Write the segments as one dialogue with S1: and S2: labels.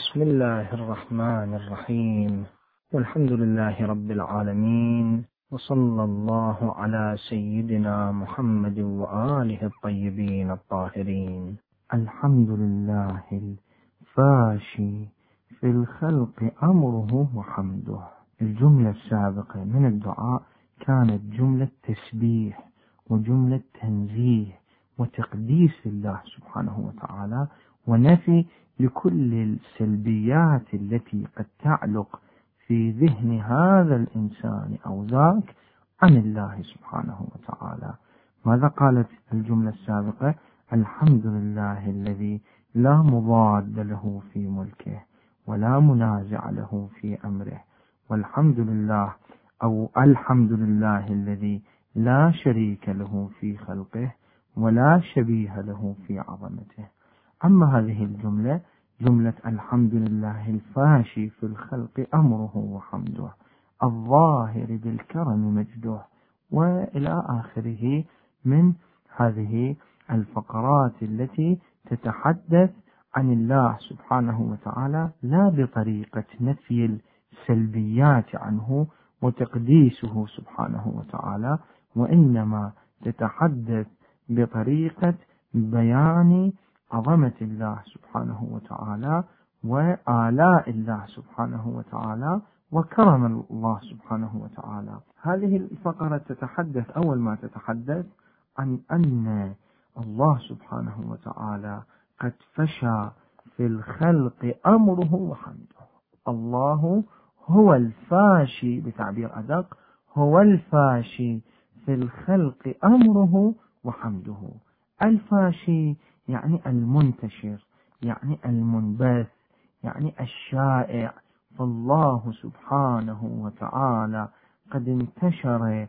S1: بسم الله الرحمن الرحيم. والحمد لله رب العالمين. وصلى الله على سيدنا محمد وآله الطيبين الطاهرين. الحمد لله الفاشي في الخلق أمره وحمده. الجملة السابقة من الدعاء كانت جملة تسبيح وجملة تنزيه وتقديس لله سبحانه وتعالى ونفي لكل السلبيات التي قد تعلق في ذهن هذا الإنسان أو ذاك عن الله سبحانه وتعالى. ماذا قالت الجملة السابقة؟ الحمد لله الذي لا مضاد له في ملكه ولا منازع له في أمره. والحمد لله أو الحمد لله الذي لا شريك له في خلقه ولا شبيه له في عظمته. أما هذه الجملة جملة الحمد لله الفاشي في الخلق أمره وحمده الظاهر بالكرم مجده وإلى آخره من هذه الفقرات التي تتحدث عن الله سبحانه وتعالى لا بطريقة نفي السلبيات عنه وتقديسه سبحانه وتعالى وإنما تتحدث بطريقة بيان عظمة الله سبحانه وتعالى وآلاء الله سبحانه وتعالى وكرم الله سبحانه وتعالى. هذه الفقرة تتحدث أول ما تتحدث عن أن الله سبحانه وتعالى قد فشى في الخلق أمره وحمده. الله هو الفاشي بتعبير أدق هو الفاشي في الخلق أمره وحمده. الفاشي يعني المنتشر يعني المنبث يعني الشائع. فالله سبحانه وتعالى قد انتشر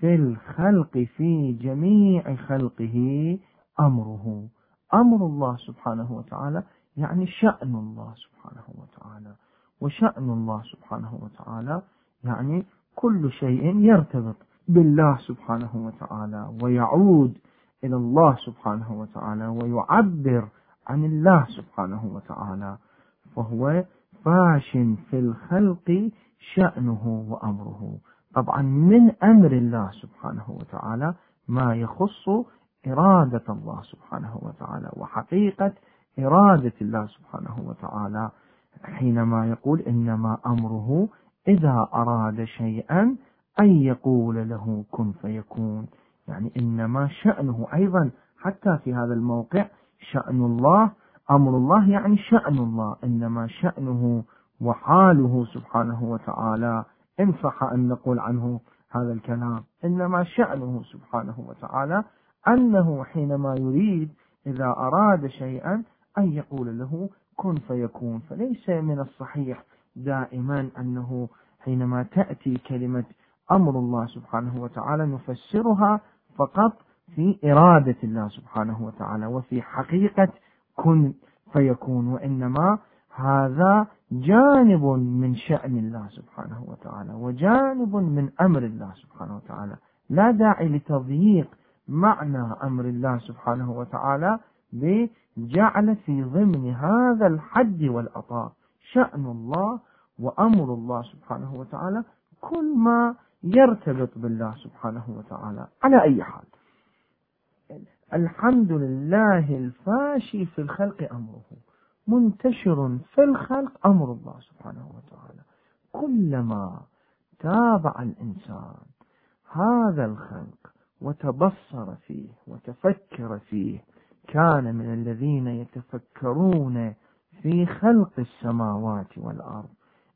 S1: في الخلق في جميع خلقه أمره. أمر الله سبحانه وتعالى يعني شأن الله سبحانه وتعالى. وشأن الله سبحانه وتعالى يعني كل شيء يرتبط بالله سبحانه وتعالى ويعود إلى الله سبحانه وتعالى ويعبر عن الله سبحانه وتعالى فهو فاش في الخلق شأنه وأمره. طبعا من أمر الله سبحانه وتعالى ما يخص إرادة الله سبحانه وتعالى وحقيقة إرادة الله سبحانه وتعالى حينما يقول إنما أمره إذا أراد شيئا أن يقول له كن فيكون. يعني إنما شأنه أيضا حتى في هذا الموقع شأن الله أمر الله يعني شأن الله إنما شأنه وحاله سبحانه وتعالى. إن صح أن نقول عنه هذا الكلام. إنما شأنه سبحانه وتعالى أنه حينما يريد إذا أراد شيئا أن يقول له كن فيكون. فليس من الصحيح دائما أنه حينما تأتي كلمة أمر الله سبحانه وتعالى نفسرها فقط في إرادة الله سبحانه وتعالى وفي حقيقة كن فيكون وإنما هذا جانب من شأن الله سبحانه وتعالى وجانب من أمر الله سبحانه وتعالى. لا داعي لتضييق معنى أمر الله سبحانه وتعالى بجعل في ضمن هذا الحد والعطاء شأن الله وأمر الله سبحانه وتعالى كل ما يرتبط بالله سبحانه وتعالى على أي حال. الحمد لله الفاشي في الخلق أمره منتشر في الخلق أمر الله سبحانه وتعالى. كلما تابع الإنسان هذا الخلق وتبصر فيه وتفكر فيه كان من الذين يتفكرون في خلق السماوات والأرض.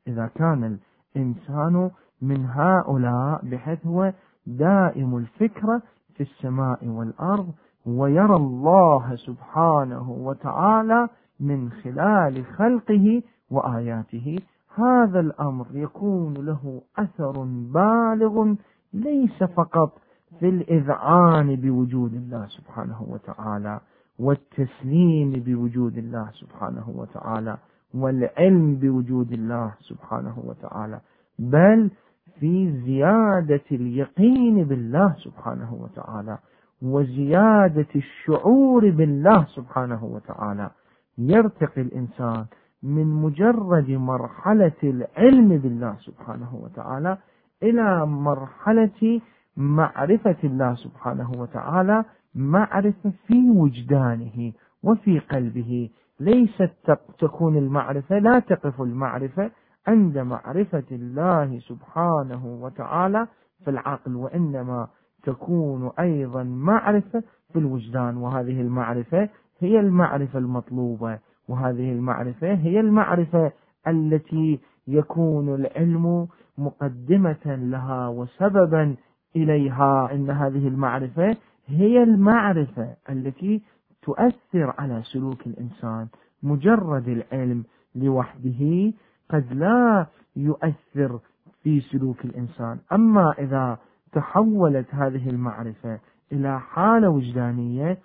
S1: إذا كان الإنسان من هؤلاء بحيث هو دائم الفكرة في السماء والأرض ويرى الله سبحانه وتعالى من خلال خلقه وآياته. هذا الأمر يكون له أثر بالغ ليس فقط في الإذعان بوجود الله سبحانه وتعالى والتسليم بوجود الله سبحانه وتعالى والعلم بوجود الله سبحانه وتعالى بل في زيادة اليقين بالله سبحانه وتعالى وزيادة الشعور بالله سبحانه وتعالى. يرتقي الإنسان من مجرد مرحلة العلم بالله سبحانه وتعالى إلى مرحلة معرفة الله سبحانه وتعالى معرفة في وجدانه وفي قلبه. ليست تكون المعرفة لا تقف المعرفة عند معرفة الله سبحانه وتعالى في العقل وإنما تكون أيضا معرفة في الوجدان. وهذه المعرفة هي المعرفة المطلوبة وهذه المعرفة هي المعرفة التي يكون العلم مقدمة لها وسببا إليها. إن هذه المعرفة هي المعرفة التي تؤثر على سلوك الإنسان مجرد العلم لوحده قد لا يؤثر في سلوك الإنسان. أما إذا تحولت هذه المعرفة إلى حالة وجدانية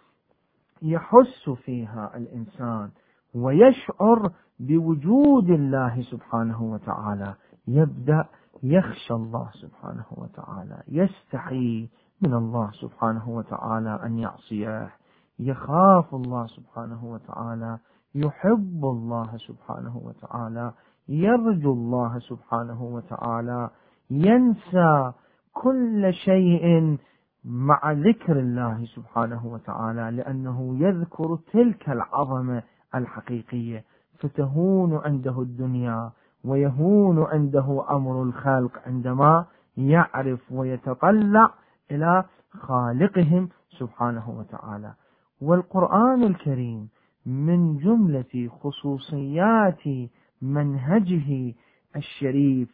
S1: يحس فيها الإنسان ويشعر بوجود الله سبحانه وتعالى. يبدأ يخشى الله سبحانه وتعالى. يستحي من الله سبحانه وتعالى أن يعصيه. يخاف الله سبحانه وتعالى. يحب الله سبحانه وتعالى يرجو الله سبحانه وتعالى ينسى كل شيء مع ذكر الله سبحانه وتعالى لأنه يذكر تلك العظمة الحقيقية. فتهون عنده الدنيا ويهون عنده أمر الخلق عندما يعرف ويتطلع إلى خالقهم سبحانه وتعالى. والقرآن الكريم من جملة خصوصيات منهجه الشريف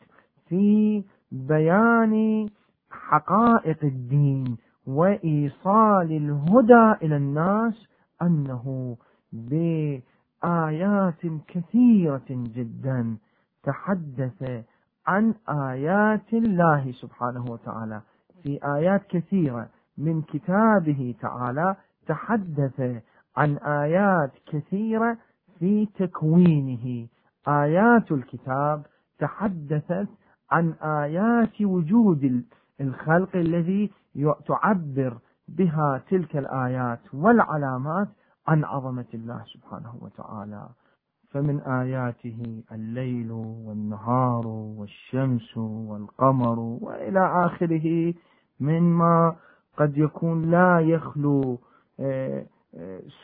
S1: في بيان حقائق الدين وإيصال الهدى إلى الناس أنه بآيات كثيرة جدا تحدث عن آيات الله سبحانه وتعالى. في آيات كثيرة من كتابه تعالى تحدث عن آيات كثيرة في تكوينه. آيات الكتاب تحدثت عن آيات وجود الخلق الذي تعبر بها تلك الآيات والعلامات عن عظمة الله سبحانه وتعالى. فمن آياته الليل والنهار والشمس والقمر وإلى آخره مما قد يكون لا يخلو آه،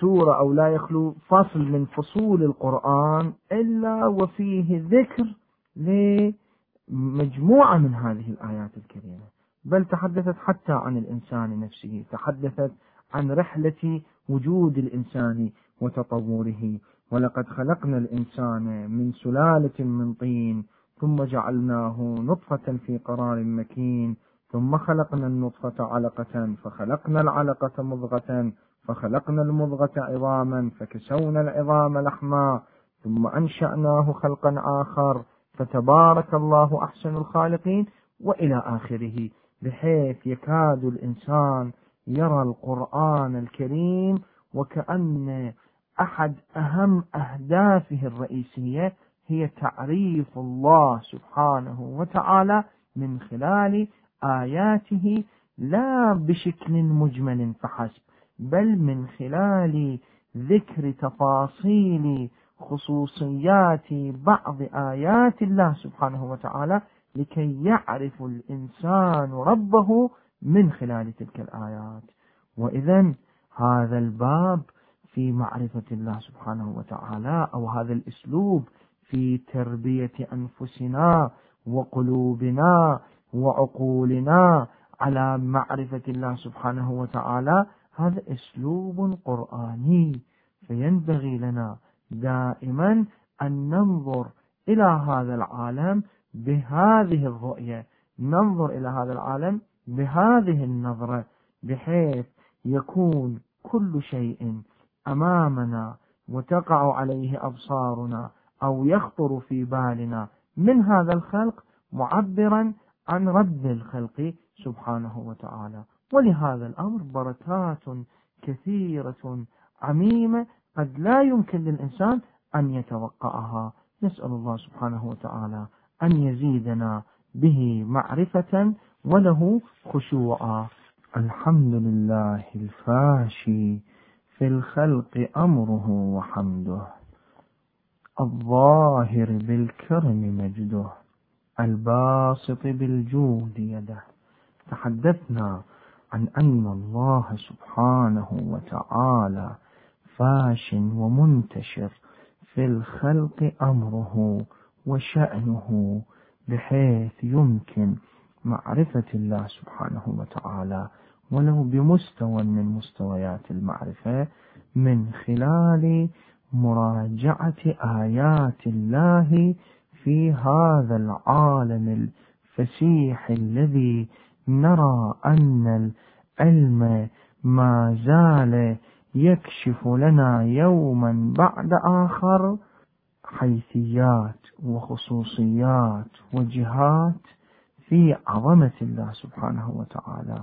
S1: سورة أو لا يخلو فصل من فصول القرآن إلا وفيه ذكر لمجموعة من هذه الآيات الكريمة. بل تحدثت حتى عن الإنسان نفسه تحدثت عن رحلة وجود الإنسان وتطوره. ولقد خلقنا الإنسان من سلالة من طين ثم جعلناه نطفة في قرار مكين ثم خلقنا النطفة علقة فخلقنا العلقة مضغة فخلقنا المضغة عظاما فكسونا العظام لحما ثم أنشأناه خلقا آخر فتبارك الله أحسن الخالقين وإلى آخره. بحيث يكاد الإنسان يرى القرآن الكريم وكأن أحد أهم أهدافه الرئيسية هي تعريف الله سبحانه وتعالى من خلال آياته لا بشكل مجمل فحسب. بل من خلال ذكر تفاصيل خصوصيات بعض آيات الله سبحانه وتعالى لكي يعرف الإنسان ربه من خلال تلك الآيات. وإذا هذا الباب في معرفة الله سبحانه وتعالى أو هذا الأسلوب في تربية أنفسنا وقلوبنا وعقولنا على معرفة الله سبحانه وتعالى هذا أسلوب قرآني. فينبغي لنا دائما أن ننظر إلى هذا العالم بهذه الرؤية. ننظر إلى هذا العالم بهذه النظرة بحيث يكون كل شيء أمامنا وتقع عليه أبصارنا أو يخطر في بالنا من هذا الخلق معبرا عن رب الخلق سبحانه وتعالى. ولهذا الأمر بركات كثيرة عميمة قد لا يمكن للإنسان أن يتوقعها. نسأل الله سبحانه وتعالى أن يزيدنا به معرفة وله خشوعا. الحمد لله الفاشي في الخلق أمره وحمده. الظاهر بالكرم مجده. الباسط بالجود يده. تحدثنا عن أن الله سبحانه وتعالى فاش ومنتشر في الخلق أمره وشأنه بحيث يمكن معرفة الله سبحانه وتعالى ولو بمستوى من مستويات المعرفة من خلال مراجعة آيات الله في هذا العالم الفسيح الذي نرى أن العلم ما زال يكشف لنا يوما بعد آخر حيثيات وخصوصيات وجهات في عظمة الله سبحانه وتعالى.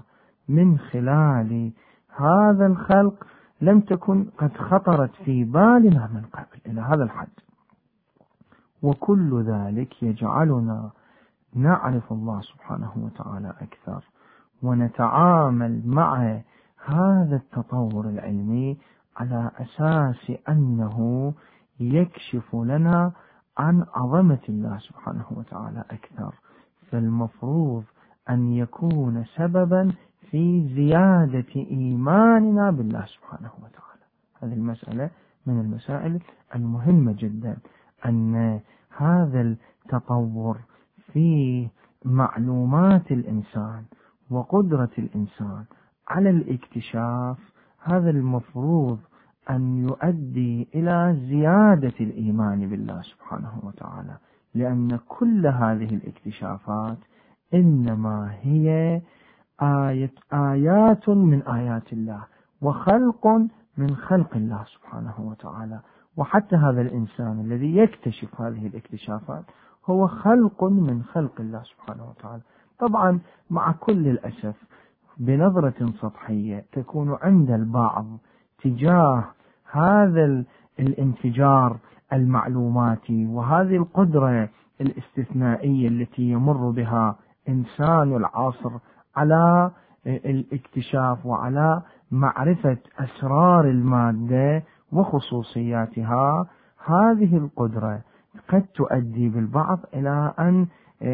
S1: من خلال هذا الخلق لم تكن قد خطرت في بالنا من قبل إلى هذا الحد. وكل ذلك يجعلنا نعرف الله سبحانه وتعالى أكثر ونتعامل مع هذا التطور العلمي على أساس أنه يكشف لنا عن عظمة الله سبحانه وتعالى أكثر. فالمفروض أن يكون سببا في زيادة إيماننا بالله سبحانه وتعالى. هذه المسألة من المسائل المهمة جدا. أن هذا التطور في معلومات الإنسان وقدرة الإنسان على الاكتشاف هذا المفروض أن يؤدي إلى زيادة الإيمان بالله سبحانه وتعالى لأن كل هذه الاكتشافات إنما هي آية آيات من آيات الله وخلق من خلق الله سبحانه وتعالى. وحتى هذا الإنسان الذي يكتشف هذه الاكتشافات هو خلق من خلق الله سبحانه وتعالى. طبعا مع كل الأسف بنظرة سطحية تكون عند البعض تجاه هذا الانفجار المعلوماتي وهذه القدرة الاستثنائية التي يمر بها إنسان العصر على الاكتشاف وعلى معرفة أسرار المادة وخصوصياتها. هذه القدرة قد تؤدي بالبعض إلى أن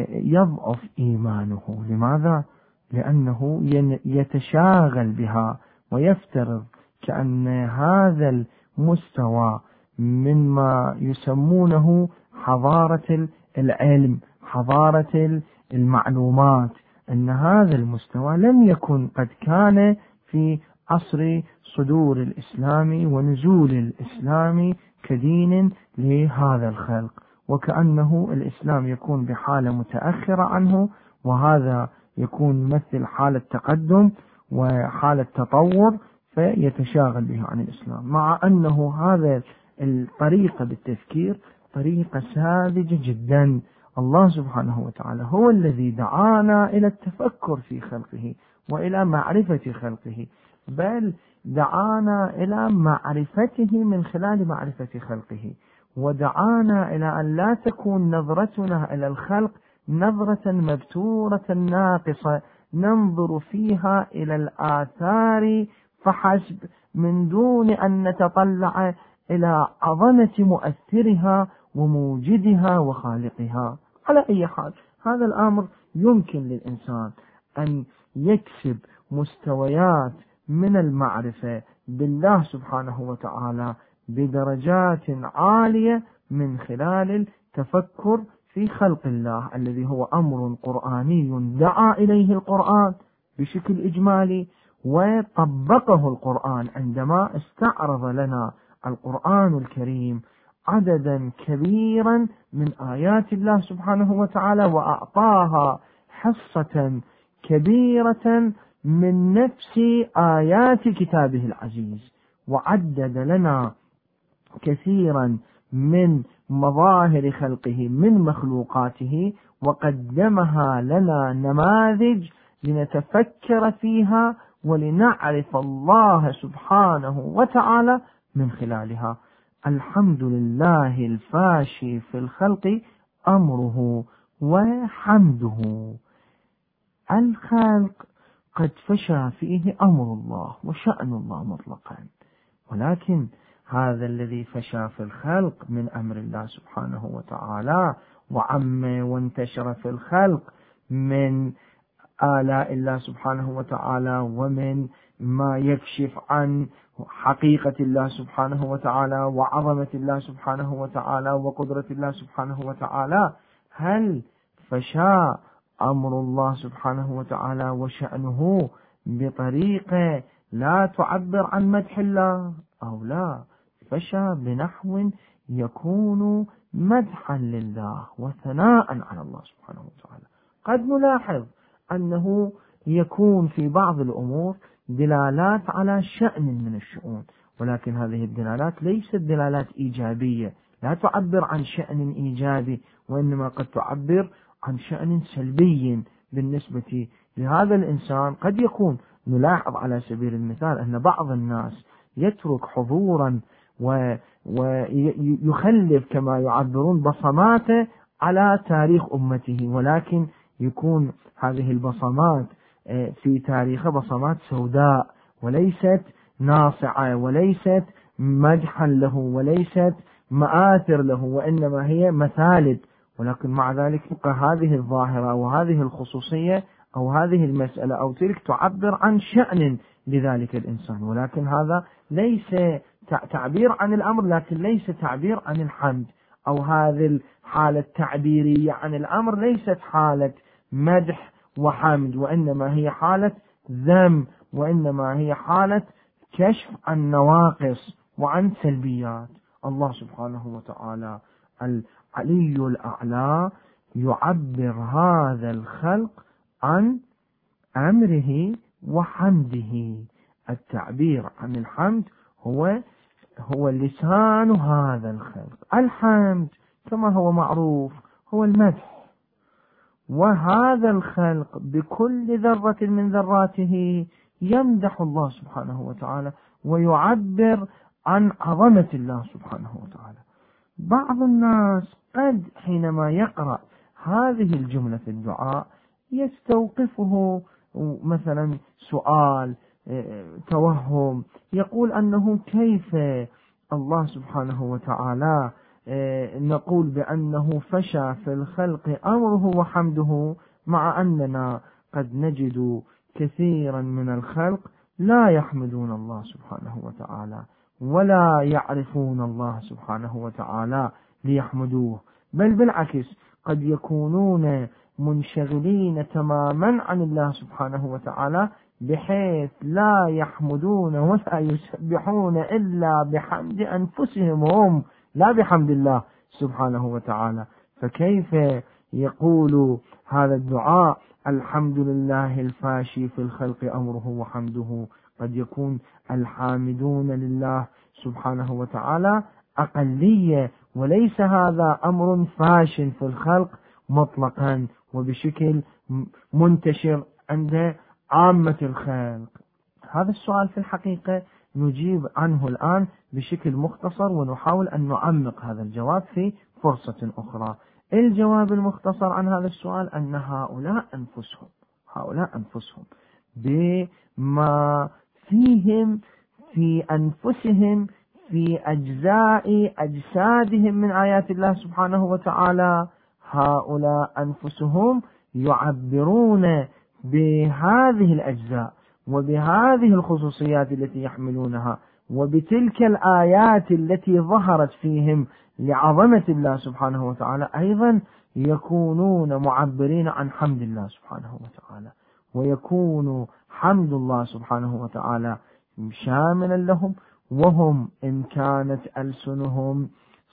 S1: يضعف إيمانه لماذا؟ لأنه يتشاغل بها ويفترض كأن هذا المستوى مما يسمونه حضارة العلم حضارة المعلومات أن هذا المستوى لم يكن قد كان في عصر صدور الإسلام ونزول الإسلام كدين لهذا الخلق وكأنه الإسلام يكون بحالة متأخرة عنه وهذا يكون يمثل حالة تقدم وحالة تطور فيتشاغل به عن الإسلام. مع أنه هذا الطريقة بالتفكير طريقة ساذجة جدا. الله سبحانه وتعالى هو الذي دعانا إلى التفكر في خلقه وإلى معرفة خلقه بل دعانا إلى معرفته من خلال معرفة خلقه. ودعانا إلى أن لا تكون نظرتنا إلى الخلق نظرة مبتورة ناقصة ننظر فيها إلى الآثار فحسب من دون أن نتطلع إلى عظمة مؤثرها وموجدها وخالقها. على أي حال هذا الأمر يمكن للإنسان أن يكسب مستويات من المعرفة بالله سبحانه وتعالى بدرجات عالية من خلال التفكر في خلق الله الذي هو أمر قرآني دعا إليه القرآن بشكل إجمالي وطبقه القرآن عندما استعرض لنا القرآن الكريم عددا كبيرا من آيات الله سبحانه وتعالى وأعطاها حصة كبيرة من نفس آيات كتابه العزيز وعدد لنا كثيرا من مظاهر خلقه من مخلوقاته وقدمها لنا نماذج لنتفكر فيها ولنعرف الله سبحانه وتعالى من خلالها. الحمد لله الفاشي في الخلق أمره وحمده. الخلق قد فشى فيه أمر الله وشأن الله مطلقا ولكن هذا الذي فشى في الخلق من أمر الله سبحانه وتعالى. وعم وانتشر في الخلق من آلاء الله سبحانه وتعالى ومن ما يكشف عن حقيقة الله سبحانه وتعالى وعظمة الله سبحانه وتعالى وقدرة الله سبحانه وتعالى. هل فشى أمر الله سبحانه وتعالى وشأنه بطريقة لا تعبر عن مدح الله أو لا؟ فشى بنحو يكون مدحا لله وثناء على الله سبحانه وتعالى. قد نلاحظ أنه يكون في بعض الأمور دلالات على شأن من الشؤون ولكن هذه الدلالات ليست دلالات إيجابية. لا تعبر عن شأن إيجابي وإنما قد تعبر عن شأن سلبي بالنسبة لهذا الإنسان. قد يكون نلاحظ على سبيل المثال أن بعض الناس يترك حضورا ويخلف كما يعبرون بصماته على تاريخ أمته ولكن يكون هذه البصمات آه، في تاريخه بصمات سوداء وليست ناصعة وليست مدحا له وليست مآثر له وإنما هي مثالب ولكن مع ذلك هذه الظاهرة وهذه الخصوصية أو هذه المسألة أو تلك تعبر عن شأن لذلك الإنسان. ولكن هذا ليس تعبير عن الأمر لكن ليس تعبير عن الحمد. أو هذه الحالة التعبيرية عن الأمر ليست حالة مدح وحمد وإنما هي حالة ذم وإنما هي حالة كشف عن نواقص وعن سلبيات. الله سبحانه وتعالى العلي الأعلى يعبر هذا الخلق عن أمره وحمده. التعبير عن الحمد هو هو لسان هذا الخلق. الحمد كما هو معروف هو المدح. وهذا الخلق بكل ذرة من ذراته يمدح الله سبحانه وتعالى ويعبر عن عظمة الله سبحانه وتعالى. بعض الناس قد حينما يقرأ هذه الجملة في الدعاء يستوقفه مثلا سؤال توهم. يقول أنه كيف الله سبحانه وتعالى نقول بأنه فشى في الخلق أمره وحمده مع أننا قد نجد كثيرا من الخلق لا يحمدون الله سبحانه وتعالى ولا يعرفون الله سبحانه وتعالى ليحمدوه. بل بالعكس قد يكونون منشغلين تماما عن الله سبحانه وتعالى بحيث لا يحمدون ولا يسبحون إلا بحمد أنفسهم هم لا بحمد الله سبحانه وتعالى. فكيف يقول هذا الدعاء؟ الحمد لله الفاشي في الخلق أمره وحمده. قد يكون الحامدون لله سبحانه وتعالى أقلية وليس هذا أمر فاش في الخلق مطلقا وبشكل منتشر عند عامة الخلق. هذا السؤال في الحقيقة نجيب عنه الآن بشكل مختصر ونحاول أن نعمق هذا الجواب في فرصة أخرى. الجواب المختصر عن هذا السؤال أن هؤلاء أنفسهم هؤلاء أنفسهم بما فيهم في أنفسهم في أجزاء أجسادهم من آيات الله سبحانه وتعالى هؤلاء أنفسهم يعبرون بهذه الأجزاء وبهذه الخصوصيات التي يحملونها وبتلك الآيات التي ظهرت فيهم لعظمة الله سبحانه وتعالى أيضا يكونون معبرين عن حمد الله سبحانه وتعالى ويكون حمد الله سبحانه وتعالى شاملا لهم وهم إن كانت ألسنهم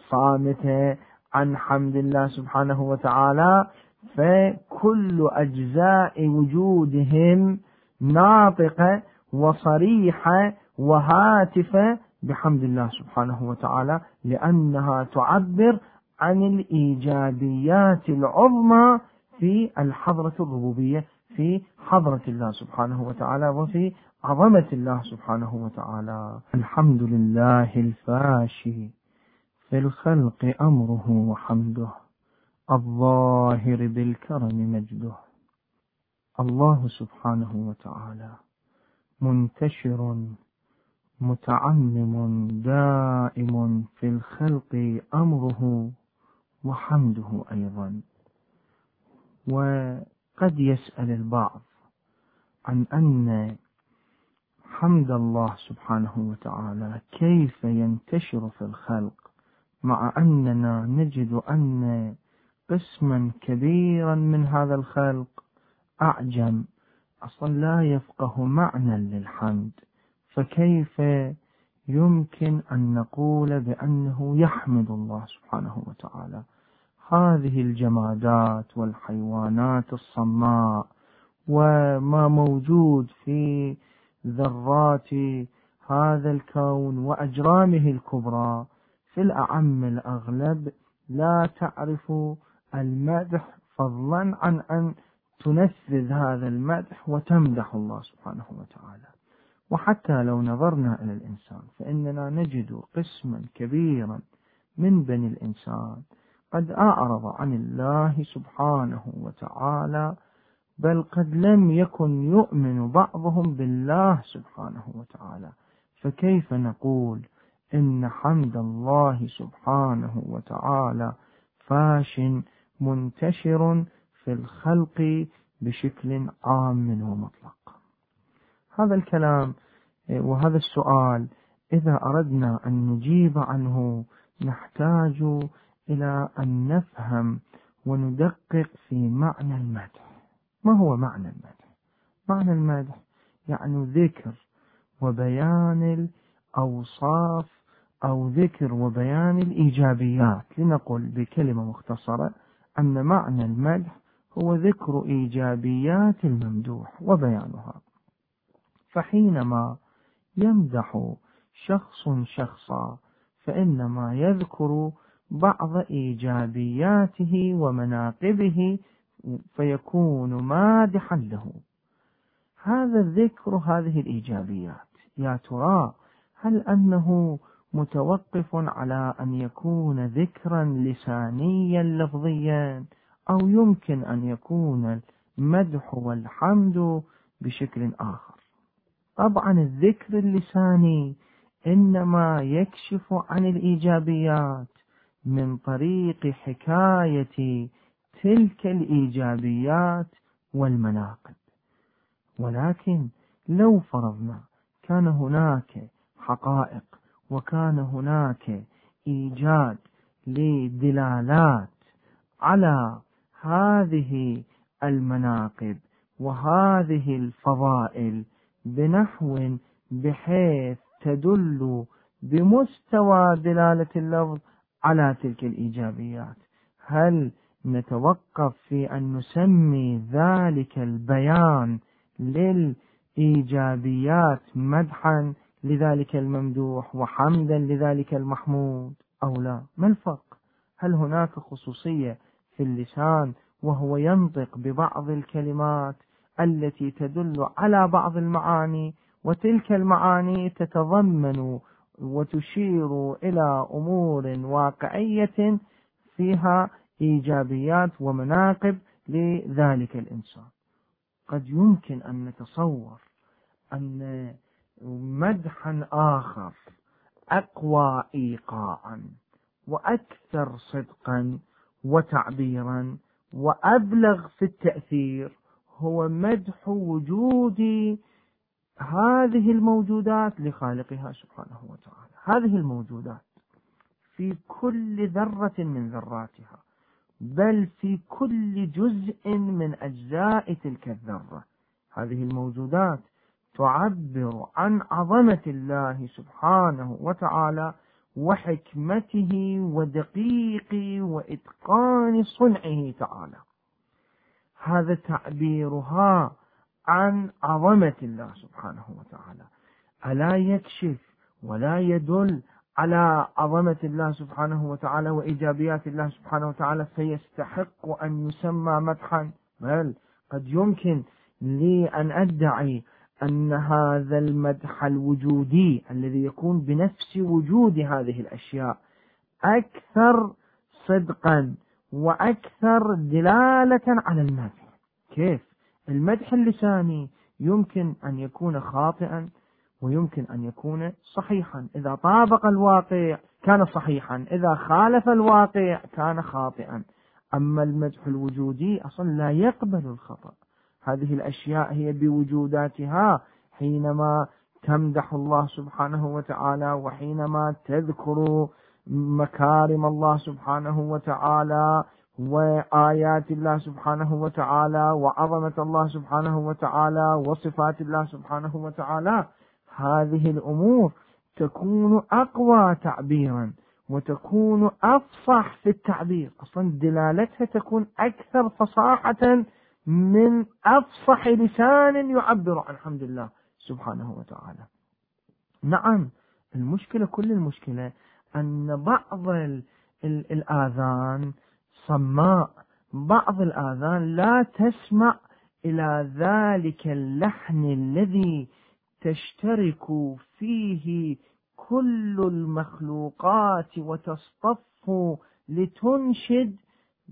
S1: صامتة عن حمد الله سبحانه وتعالى فكل أجزاء وجودهم ناطقة وصريحة وهاتفة بحمد الله سبحانه وتعالى لأنها تعبر عن الإيجابيات العظمى في الحضرة الربوبية في حضرة الله سبحانه وتعالى وفي عظمة الله سبحانه وتعالى. الحمد لله الفاشي في الخلق أمره وحمده. الظاهر بالكرم مجده. الله سبحانه وتعالى منتشر متعمم دائم في الخلق أمره وحمده أيضا. وقد يسأل البعض عن أن حمد الله سبحانه وتعالى كيف ينتشر في الخلق مع أننا نجد أن قسما كبيرا من هذا الخلق أعجم. أصلا لا يفقه معنى للحمد. فكيف يمكن أن نقول بأنه يحمد الله سبحانه وتعالى؟ هذه الجمادات والحيوانات الصماء وما موجود في ذرات هذا الكون وأجرامه الكبرى في الأعم الأغلب لا تعرف المدح فضلا عن أن تنفذ هذا المدح وتمدح الله سبحانه وتعالى. وحتى لو نظرنا إلى الإنسان فإننا نجد قسما كبيرا من بني الإنسان قد أعرض عن الله سبحانه وتعالى بل قد لم يكن يؤمن بعضهم بالله سبحانه وتعالى. فكيف نقول إن حمد الله سبحانه وتعالى فاش منتشر في الخلق بشكل عام ومطلق هذا الكلام وهذا السؤال إذا أردنا أن نجيب عنه نحتاج إلى أن نفهم وندقق في معنى المدح. ما هو معنى المدح؟ معنى المدح يعني ذكر وبيان الأوصاف أو ذكر وبيان الإيجابيات. لنقل بكلمة مختصرة أن معنى المدح هو ذكر إيجابيات الممدوح وبيانها. فحينما يمدح شخص شخصا فإنما يذكر بعض إيجابياته ومناقبه فيكون مادحا له. هذا الذكر هذه الإيجابيات. يا ترى هل أنه متوقف على أن يكون ذكرا لسانيا لفظيا أو يمكن أن يكون المدح والحمد بشكل آخر. طبعا الذكر اللساني إنما يكشف عن الإيجابيات من طريق حكاية تلك الإيجابيات والمناقب. ولكن لو فرضنا كان هناك حقائق وكان هناك إيجاد لدلالات على هذه المناقب وهذه الفضائل بنحو بحيث تدل بمستوى دلالة اللفظ على تلك الإيجابيات. هل نتوقف في أن نسمي ذلك البيان للإيجابيات مدحا لذلك الممدوح وحمدا لذلك المحمود. أو لا ما الفرق؟ هل هناك خصوصية في اللسان وهو ينطق ببعض الكلمات التي تدل على بعض المعاني وتلك المعاني تتضمن وتشير إلى أمور واقعية فيها إيجابيات ومناقب لذلك الإنسان؟ قد يمكن أن نتصور أن مدحا آخر أقوى إيقاعا وأكثر صدقا وتعبيرا وأبلغ في التأثير هو مدح وجود هذه الموجودات لخالقها سبحانه وتعالى. هذه الموجودات في كل ذرة من ذراتها بل في كل جزء من أجزاء تلك الذرة. هذه الموجودات تعبر عن عظمة الله سبحانه وتعالى وحكمته ودقيق وإتقان صنعه تعالى. هذا تعبيرها عن عظمة الله سبحانه وتعالى. ألا يكشف ولا يدل على عظمة الله سبحانه وتعالى وإيجابيات الله سبحانه وتعالى فيستحق أن يسمى مدحا. بل قد يمكن لي أن أدعي أن هذا المدح الوجودي الذي يكون بنفس وجود هذه الأشياء أكثر صدقا وأكثر دلالة على المدح كيف؟ المدح اللساني يمكن أن يكون خاطئا ويمكن أن يكون صحيحا. إذا طابق الواقع كان صحيحا إذا خالف الواقع كان خاطئا. أما المدح الوجودي أصلا لا يقبل الخطأ. هذه الأشياء هي بوجوداتها حينما تمدح الله سبحانه وتعالى وحينما تذكر مكارم الله سبحانه وتعالى وآيات الله سبحانه وتعالى وعظمة الله سبحانه وتعالى وصفات الله سبحانه وتعالى هذه الأمور تكون أقوى تعبيرا وتكون أفصح في التعبير. أصلا دلالتها تكون أكثر فصاحة من أفصح لسان يعبر عن حمد الله سبحانه وتعالى. نعم المشكلة كل المشكلة أن بعض الآذان صماء بعض الآذان لا تسمع إلى ذلك اللحن الذي تشترك فيه كل المخلوقات وتصطف لتنشد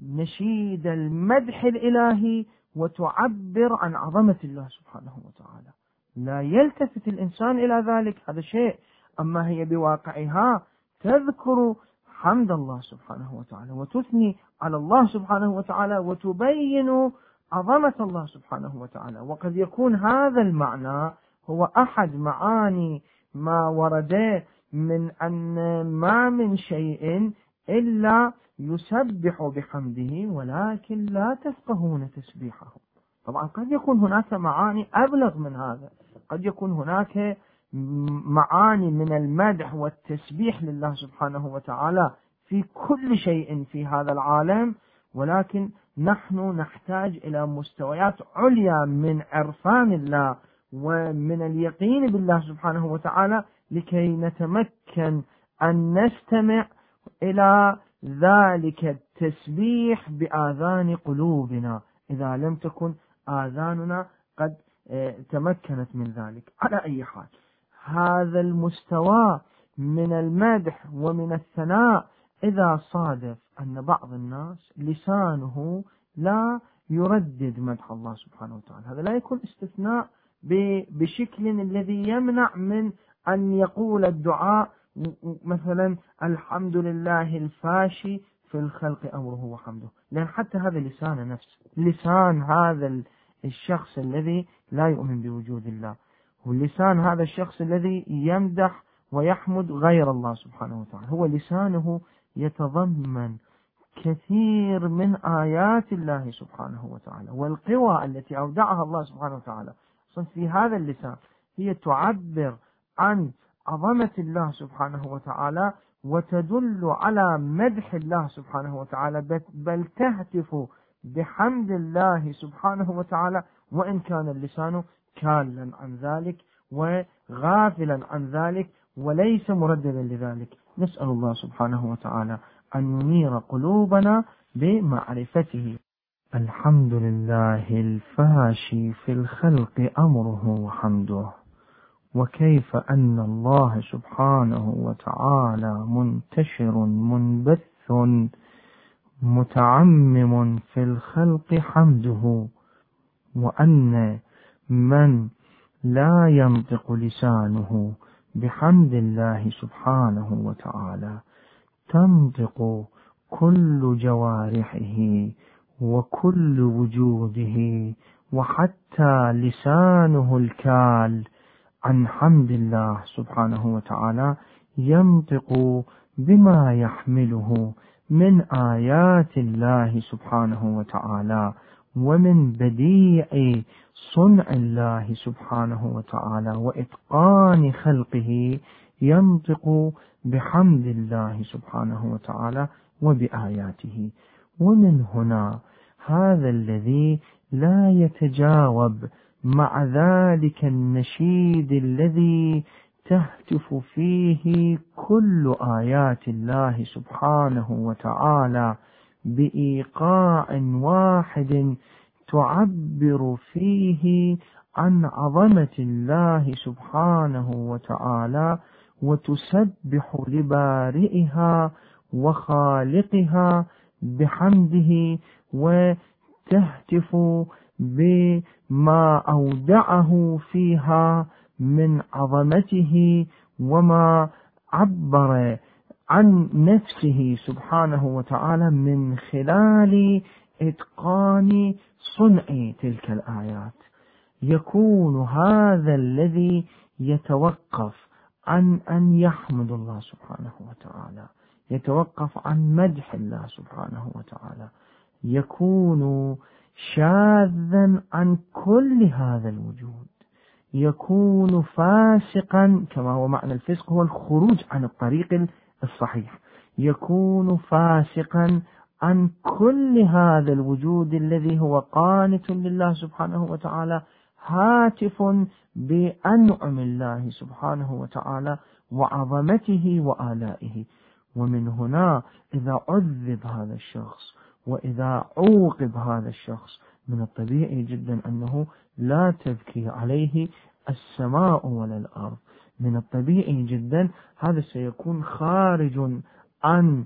S1: نشيد المدح الإلهي وتعبر عن عظمة الله سبحانه وتعالى. لا يلتفت الإنسان إلى ذلك هذا شيء. أما هي بواقعها تذكر حمد الله سبحانه وتعالى وتثني على الله سبحانه وتعالى وتبين عظمة الله سبحانه وتعالى. وقد يكون هذا المعنى هو أحد معاني ما ورد من أن ما من شيء إلا يسبح بحمده ولكن لا تفقهون تسبيحه. طبعا قد يكون هناك معاني أبلغ من هذا. قد يكون هناك معاني من المدح والتسبيح لله سبحانه وتعالى في كل شيء في هذا العالم ولكن نحن نحتاج إلى مستويات عليا من عرفان الله ومن اليقين بالله سبحانه وتعالى لكي نتمكن أن نستمع إلى ذلك التسبيح بآذان قلوبنا. إذا لم تكن آذاننا قد آه، تمكنت من ذلك. على أي حال هذا المستوى من المدح ومن الثناء إذا صادف أن بعض الناس لسانه لا يردد مدح الله سبحانه وتعالى. هذا لا يكون استثناء بشكل الذي يمنع من أن يقول الدعاء مثلا الحمد لله الفاشي في الخلق أمره وحمده. لأن حتى هذا لسان نفس لسان هذا الشخص الذي لا يؤمن بوجود الله. ولسان هذا الشخص الذي يمدح ويحمد غير الله سبحانه وتعالى. هو لسانه يتضمن كثير من آيات الله سبحانه وتعالى. والقوى التي أودعها الله سبحانه وتعالى. في هذا اللسان هي تعبر عن عظمة الله سبحانه وتعالى وتدل على مدح الله سبحانه وتعالى بل تهتف بحمد الله سبحانه وتعالى وإن كان اللسان كالا عن ذلك وغافلا عن ذلك وليس مرددا لذلك. نسأل الله سبحانه وتعالى أن ينير قلوبنا بمعرفته. الحمد لله الفاشي في الخلق أمره وحمده. وكيف أن الله سبحانه وتعالى منتشر منبث متعمم في الخلق حمده وأن من لا ينطق لسانه بحمد الله سبحانه وتعالى تنطق كل جوارحه وكل وجوده وحتى لسانه الكال عن حمد الله سبحانه وتعالى ينطق بما يحمله من آيات الله سبحانه وتعالى ومن بديع صنع الله سبحانه وتعالى وإتقان خلقه ينطق بحمد الله سبحانه وتعالى وبآياته. ومن هنا هذا الذي لا يتجاوب مع ذلك النشيد الذي تهتف فيه كل آيات الله سبحانه وتعالى بإيقاع واحد تعبر فيه عن عظمة الله سبحانه وتعالى وتسبح لبارئها وخالقها بحمده وتهتف بما أودعه فيها من عظمته وما عبر عن نفسه سبحانه وتعالى من خلال إتقان صنع تلك الآيات. يكون هذا الذي يتوقف عن أن يحمد الله سبحانه وتعالى يتوقف عن مدح الله سبحانه وتعالى. يكون شاذا عن كل هذا الوجود. يكون فاسقا كما هو معنى الفسق هو الخروج عن الطريق الصحيح. يكون فاسقا عن كل هذا الوجود الذي هو قانت لله سبحانه وتعالى هاتف بأنعم الله سبحانه وتعالى وعظمته وآلائه. ومن هنا إذا عذب هذا الشخص وإذا عوقب هذا الشخص من الطبيعي جدا أنه لا تبكي عليه السماء ولا الأرض. من الطبيعي جدا هذا سيكون خارج عن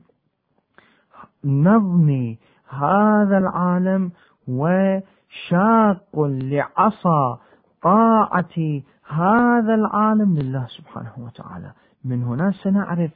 S1: نظم هذا العالم وشاق لعصا طاعة هذا العالم لله سبحانه وتعالى. من هنا سنعرف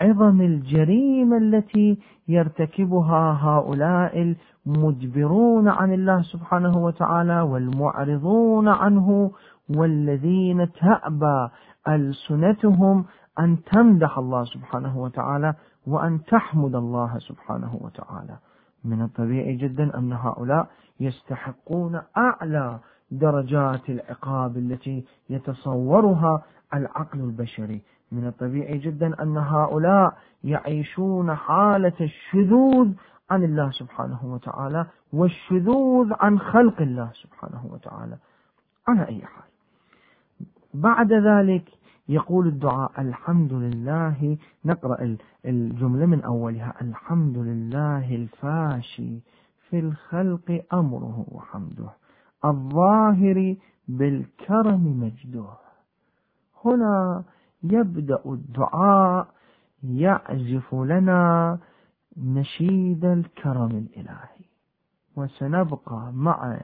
S1: عظم الجريمة التي يرتكبها هؤلاء المجبرون عن الله سبحانه وتعالى والمعرضون عنه والذين تأبى ألسنتهم أن تمدح الله سبحانه وتعالى وأن تحمد الله سبحانه وتعالى. من الطبيعي جدا أن هؤلاء يستحقون أعلى درجات العقاب التي يتصورها العقل البشري. من الطبيعي جدا أن هؤلاء يعيشون حالة الشذوذ عن الله سبحانه وتعالى والشذوذ عن خلق الله سبحانه وتعالى. على أي حال. بعد ذلك يقول الدعاء الحمد لله. نقرأ الجملة من أولها. الحمد لله الفاشي في الخلق أمره وحمده. الظاهر بالكرم مجده. هنا يبدأ الدعاء يعزف لنا نشيد الكرم الإلهي. وسنبقى مع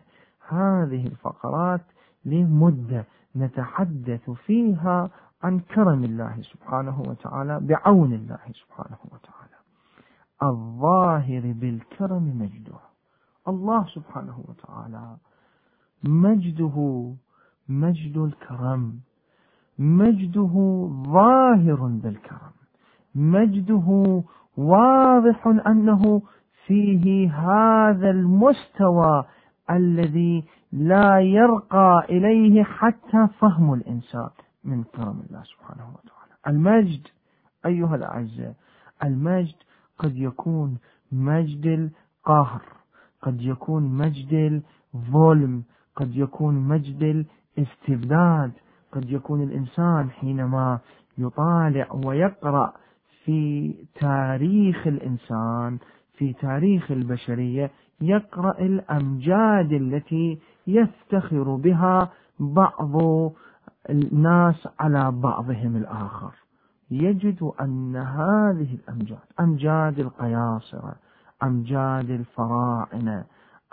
S1: هذه الفقرات لمدة نتحدث فيها عن كرم الله سبحانه وتعالى بعون الله سبحانه وتعالى. الظاهر بالكرم مجده. الله سبحانه وتعالى مجده مجد الكرم. مجده ظاهر بالكرم. مجده واضح أنه فيه هذا المستوى الذي لا يرقى إليه حتى فهم الإنسان من كرم الله سبحانه وتعالى. المجد أيها الأعزاء المجد قد يكون مجد القهر قد يكون مجد الظلم قد يكون مجد الاستبداد. قد يكون الإنسان حينما يطالع ويقرأ في تاريخ الإنسان في تاريخ البشرية يقرأ الأمجاد التي يفتخر بها بعض الناس على بعضهم الآخر. يجد أن هذه الأمجاد أمجاد القياصرة أمجاد الفراعنة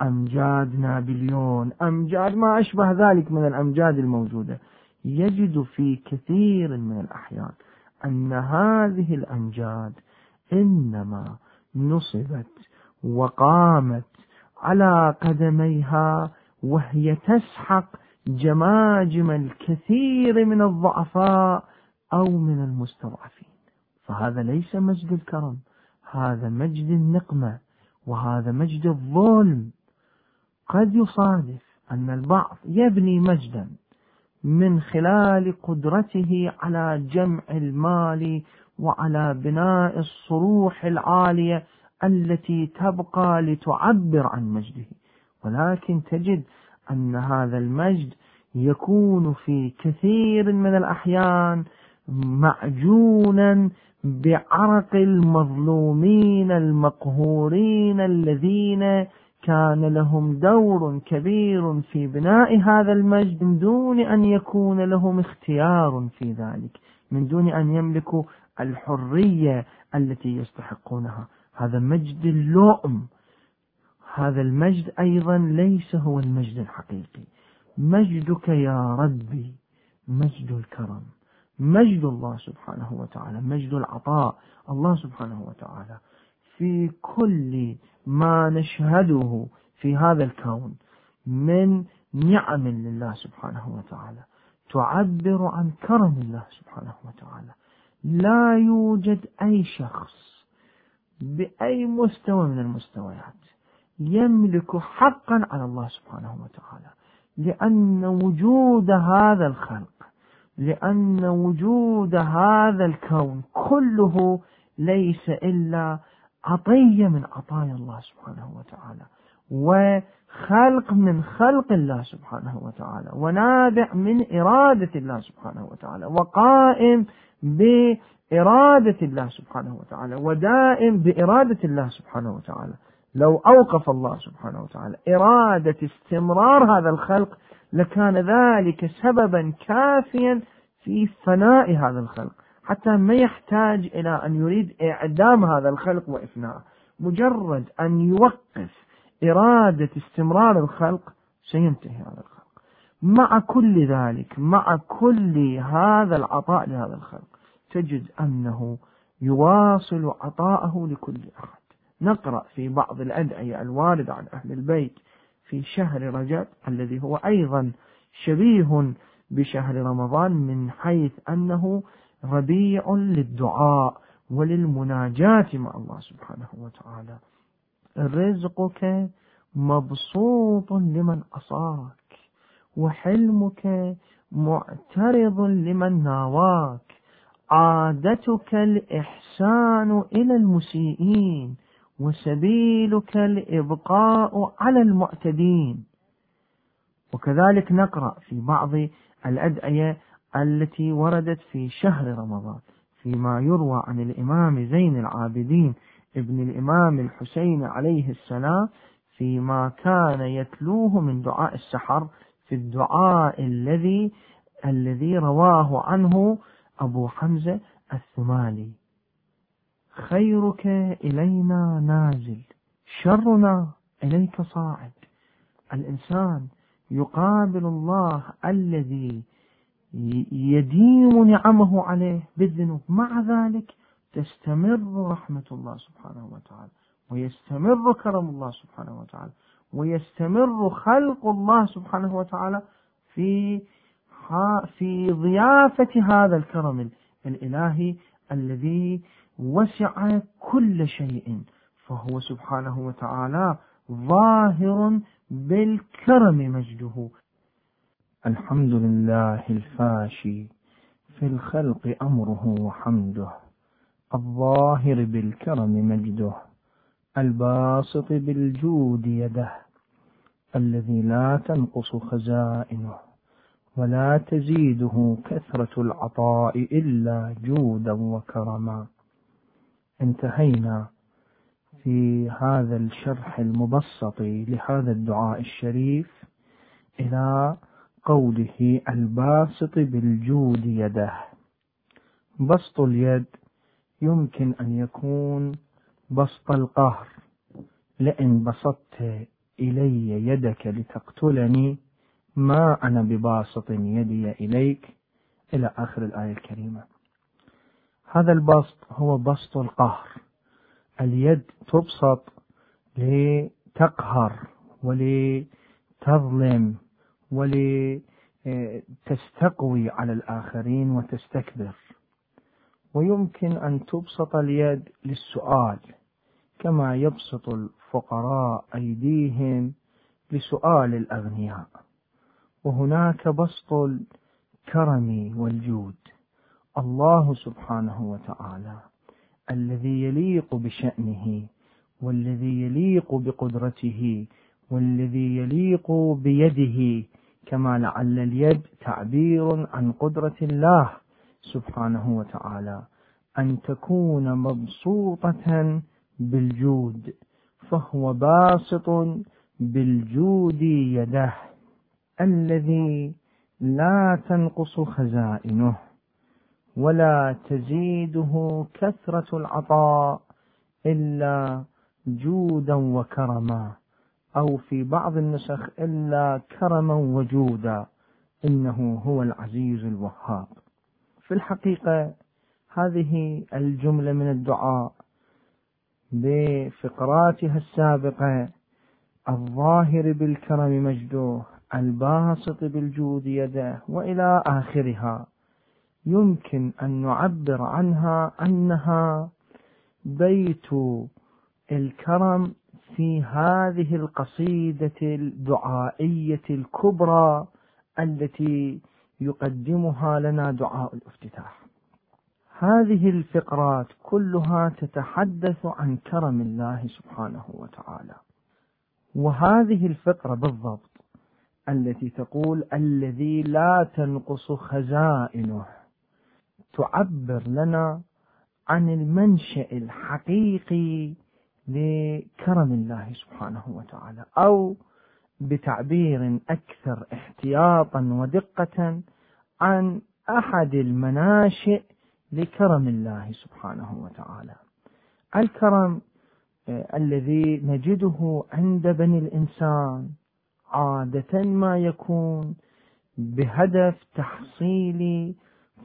S1: أمجاد نابليون أمجاد ما أشبه ذلك من الأمجاد الموجودة يجد في كثير من الأحيان أن هذه الأمجاد إنما نصبت وقامت على قدميها وهي تسحق جماجم الكثير من الضعفاء أو من المستضعفين. فهذا ليس مجد الكرم هذا مجد النقمة وهذا مجد الظلم. قد يصادف أن البعض يبني مجدا من خلال قدرته على جمع المال وعلى بناء الصروح العالية التي تبقى لتعبر عن مجده. ولكن تجد أن هذا المجد يكون في كثير من الأحيان معجونا بعرق المظلومين المقهورين الذين كان لهم دور كبير في بناء هذا المجد من دون أن يكون لهم اختيار في ذلك من دون أن يملكوا الحرية التي يستحقونها. هذا مجد اللؤم. هذا المجد أيضا ليس هو المجد الحقيقي. مجدك يا ربي مجد الكرم مجد الله سبحانه وتعالى مجد العطاء الله سبحانه وتعالى. في كل ما نشهده في هذا الكون من نعم لله سبحانه وتعالى تعبر عن كرم الله سبحانه وتعالى. لا يوجد أي شخص بأي مستوى من المستويات يملك حقا على الله سبحانه وتعالى. لأن وجود هذا الخلق لأن وجود هذا الكون كله ليس إلا عطية من عطايا الله سبحانه وتعالى وخلق من خلق الله سبحانه وتعالى ونابع من إرادة الله سبحانه وتعالى وقائم بإرادة الله سبحانه وتعالى ودائم بإرادة الله سبحانه وتعالى. لو أوقف الله سبحانه وتعالى إرادة استمرار هذا الخلق لكان ذلك سببا كافيا في فناء هذا الخلق. حتى ما يحتاج إلى أن يريد إعدام هذا الخلق وإفناءه مجرد أن يوقف إرادة استمرار الخلق سينتهي هذا الخلق. مع كل ذلك مع كل هذا العطاء لهذا الخلق تجد أنه يواصل عطاءه لكل أحد. نقرأ في بعض الأدعية الواردة عن أهل البيت في شهر رجب الذي هو أيضا شبيه بشهر رمضان من حيث أنه ربيع للدعاء وللمناجاة مع الله سبحانه وتعالى. رزقك مبسوط لمن أصاك وحلمك معترض لمن ناواك. عادتك الإحسان إلى المسيئين وسبيلك الإبقاء على المعتدين. وكذلك نقرأ في بعض الأدعية التي وردت في شهر رمضان فيما يروى عن الإمام زين العابدين ابن الإمام الحسين عليه السلام فيما كان يتلوه من دعاء السحر في الدعاء الذي الذي رواه عنه أبو حمزة الثمالي خيرك إلينا نازل شرنا إليك صاعد. الإنسان يقابل الله الذي يديم نعمه عليه بالذنوب. مع ذلك تستمر رحمة الله سبحانه وتعالى ويستمر كرم الله سبحانه وتعالى ويستمر خلق الله سبحانه وتعالى في في ضيافة هذا الكرم الإلهي الذي وسع كل شيء فهو سبحانه وتعالى ظاهر بالكرم مجده. الحمد لله الفاشي في الخلق أمره وحمده الظاهر بالكرم مجده الباسط بالجود يده الذي لا تنقص خزائنه ولا تزيده كثرة العطاء إلا جودا وكرما. انتهينا في هذا الشرح المبسط لهذا الدعاء الشريف إلى قوله الباسط بالجود يده. بسط اليد يمكن أن يكون بسط القهر. لئن بسطت إلي يدك لتقتلني ما أنا بباسط يدي إليك. إلى آخر الآية الكريمة. هذا البسط هو بسط القهر. اليد تبسط لتقهر ولتظلم. ولتستقوي على الآخرين وتستكبر. ويمكن أن تبسط اليد للسؤال كما يبسط الفقراء أيديهم لسؤال الأغنياء. وهناك بسط الكرم والجود. الله سبحانه وتعالى الذي يليق بشأنه والذي يليق بقدرته والذي يليق بيده كما لعل اليد تعبير عن قدرة الله سبحانه وتعالى. أن تكون مبسوطة بالجود فهو باسط بالجود يده الذي لا تنقص خزائنه ولا تزيده كثرة العطاء إلا جودا وكرما. أو في بعض النسخ إلا كرما وجودا إنه هو العزيز الوهاب. في الحقيقة هذه الجملة من الدعاء بفقراتها السابقة الظاهر بالكرم مجده الباسط بالجود يده وإلى آخرها. يمكن أن نعبر عنها أنها بيت الكرم في هذه القصيدة الدعائية الكبرى التي يقدمها لنا دعاء الافتتاح. هذه الفقرات كلها تتحدث عن كرم الله سبحانه وتعالى. وهذه الفقرة بالضبط التي تقول الذي لا تنقص خزائنه تعبر لنا عن المنشأ الحقيقي لكرم الله سبحانه وتعالى أو بتعبير أكثر احتياطا ودقة عن أحد المناشئ لكرم الله سبحانه وتعالى. الكرم آه، الذي نجده عند بني الإنسان عادة ما يكون بهدف تحصيل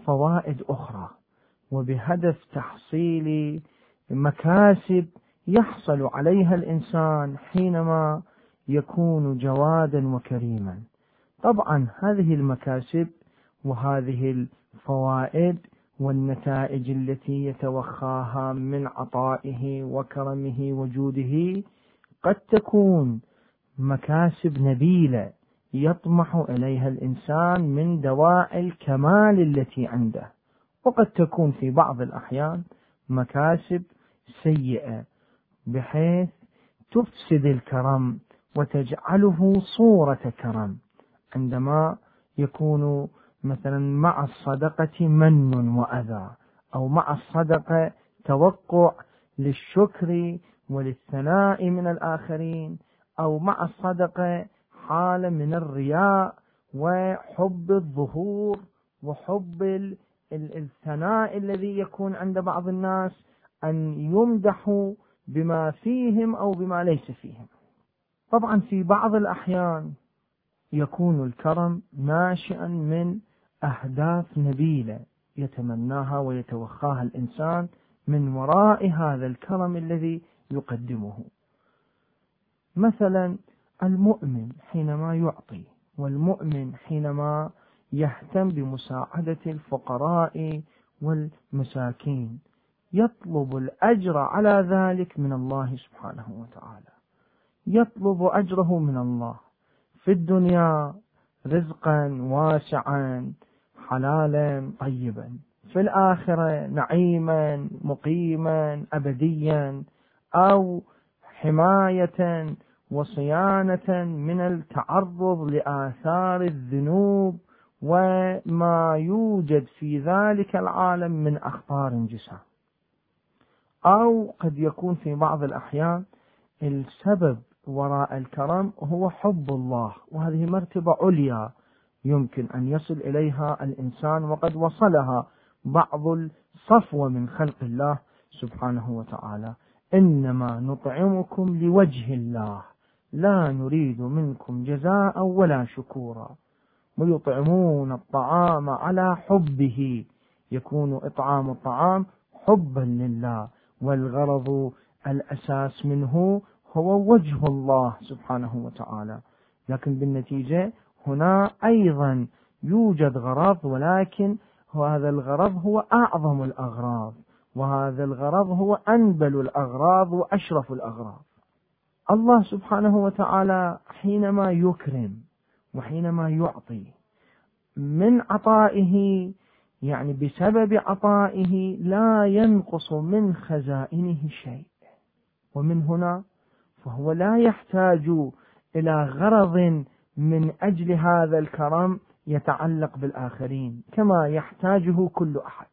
S1: فوائد أخرى وبهدف تحصيل مكاسب يحصل عليها الإنسان حينما يكون جوادا وكريما. طبعا هذه المكاسب وهذه الفوائد والنتائج التي يتوخاها من عطائه وكرمه وجوده قد تكون مكاسب نبيلة يطمح إليها الإنسان من دواعي الكمال التي عنده. وقد تكون في بعض الأحيان مكاسب سيئة بحيث تفسد الكرم وتجعله صورة كرم. عندما يكون مثلا مع الصدقة من وأذى أو مع الصدقة توقع للشكر وللثناء من الآخرين أو مع الصدقة حالة من الرياء وحب الظهور وحب الثناء الذي يكون عند بعض الناس أن يمدحوا بما فيهم أو بما ليس فيهم. طبعا في بعض الأحيان يكون الكرم ناشئا من أهداف نبيلة يتمناها ويتوخاها الإنسان من وراء هذا الكرم الذي يقدمه. مثلا المؤمن حينما يعطي والمؤمن حينما يهتم بمساعدة الفقراء والمساكين. يطلب الأجر على ذلك من الله سبحانه وتعالى. يطلب أجره من الله. في الدنيا رزقا واسعا حلالا طيبا. في الآخرة نعيما مقيما أبديا أو حماية وصيانة من التعرض لآثار الذنوب وما يوجد في ذلك العالم من أخطار جسام أو قد يكون في بعض الأحيان السبب وراء الكرم هو حب الله وهذه مرتبة عليا يمكن أن يصل إليها الإنسان وقد وصلها بعض الصفوة من خلق الله سبحانه وتعالى. إنما نطعمكم لوجه الله لا نريد منكم جزاء ولا شكورا. ويطعمون الطعام على حبه يكون إطعام الطعام حبا لله. والغرض الأساس منه هو وجه الله سبحانه وتعالى. لكن بالنتيجة هنا أيضا يوجد غرض ولكن هذا الغرض هو أعظم الأغراض وهذا الغرض هو أنبل الأغراض وأشرف الأغراض. الله سبحانه وتعالى حينما يكرم وحينما يعطي من عطائه يعني بسبب عطائه لا ينقص من خزائنه شيء. ومن هنا فهو لا يحتاج إلى غرض من أجل هذا الكرم يتعلق بالآخرين كما يحتاجه كل أحد.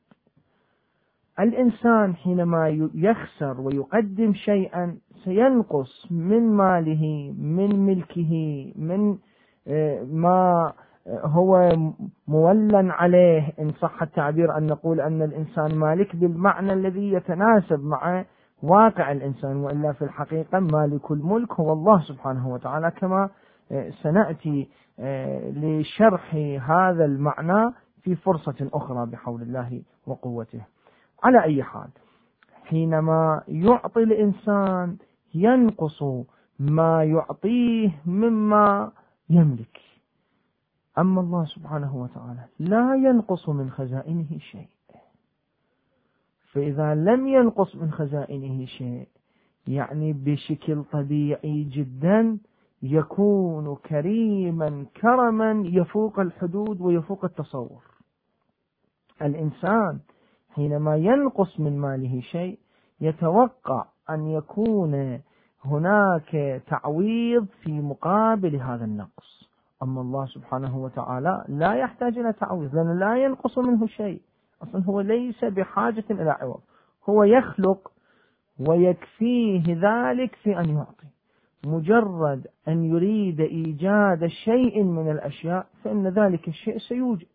S1: الإنسان حينما يخسر ويقدم شيئا سينقص من ماله من ملكه من آه، ما هو مولا عليه إن صح التعبير أن نقول أن الإنسان مالك بالمعنى الذي يتناسب مع واقع الإنسان وإلا في الحقيقة مالك الملك هو الله سبحانه وتعالى كما سنأتي لشرح هذا المعنى في فرصة أخرى بحول الله وقوته. على أي حال حينما يعطي الإنسان ينقص ما يعطيه مما يملك. أما الله سبحانه وتعالى لا ينقص من خزائنه شيء. فإذا لم ينقص من خزائنه شيء يعني بشكل طبيعي جدا يكون كريما كرما يفوق الحدود ويفوق التصور. الإنسان حينما ينقص من ماله شيء يتوقع أن يكون هناك تعويض في مقابل هذا النقص. أما الله سبحانه وتعالى لا يحتاج إلى تعويض لأنه لا ينقص منه شيء. أصلا هو ليس بحاجة إلى عوض. هو يخلق ويكفيه ذلك في أن يعطي. مجرد أن يريد إيجاد شيء من الأشياء فإن ذلك الشيء سيوجد.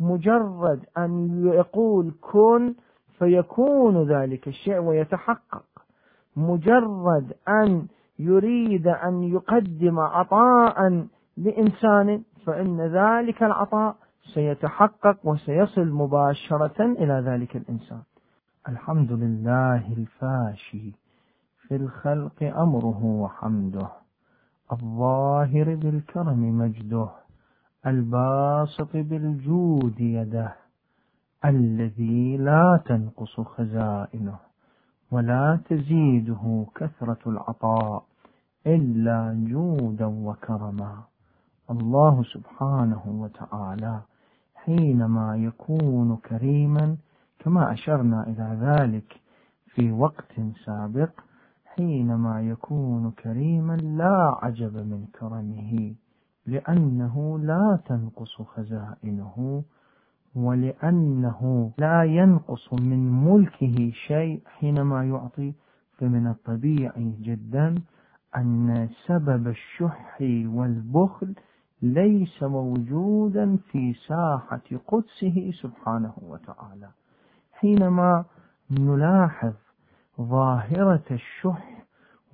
S1: مجرد أن يقول كن فيكون ذلك الشيء ويتحقق. مجرد أن يريد أن يقدم عطاء لإنسان فإن ذلك العطاء سيتحقق وسيصل مباشرة إلى ذلك الإنسان. الحمد لله الفاشي في الخلق أمره وحمده. الظاهر بالكرم مجده. الباسط بالجود يده. الذي لا تنقص خزائنه. ولا تزيده كثرة العطاء إلا جودا وكرما. الله سبحانه وتعالى حينما يكون كريما كما أشرنا إلى ذلك في وقت سابق حينما يكون كريما لا عجب من كرمه لأنه لا تنقص خزائنه ولأنه لا ينقص من ملكه شيء حينما يعطي فمن الطبيعي جدا أن سبب الشح والبخل ليس موجودا في ساحة قدسه سبحانه وتعالى. حينما نلاحظ ظاهرة الشح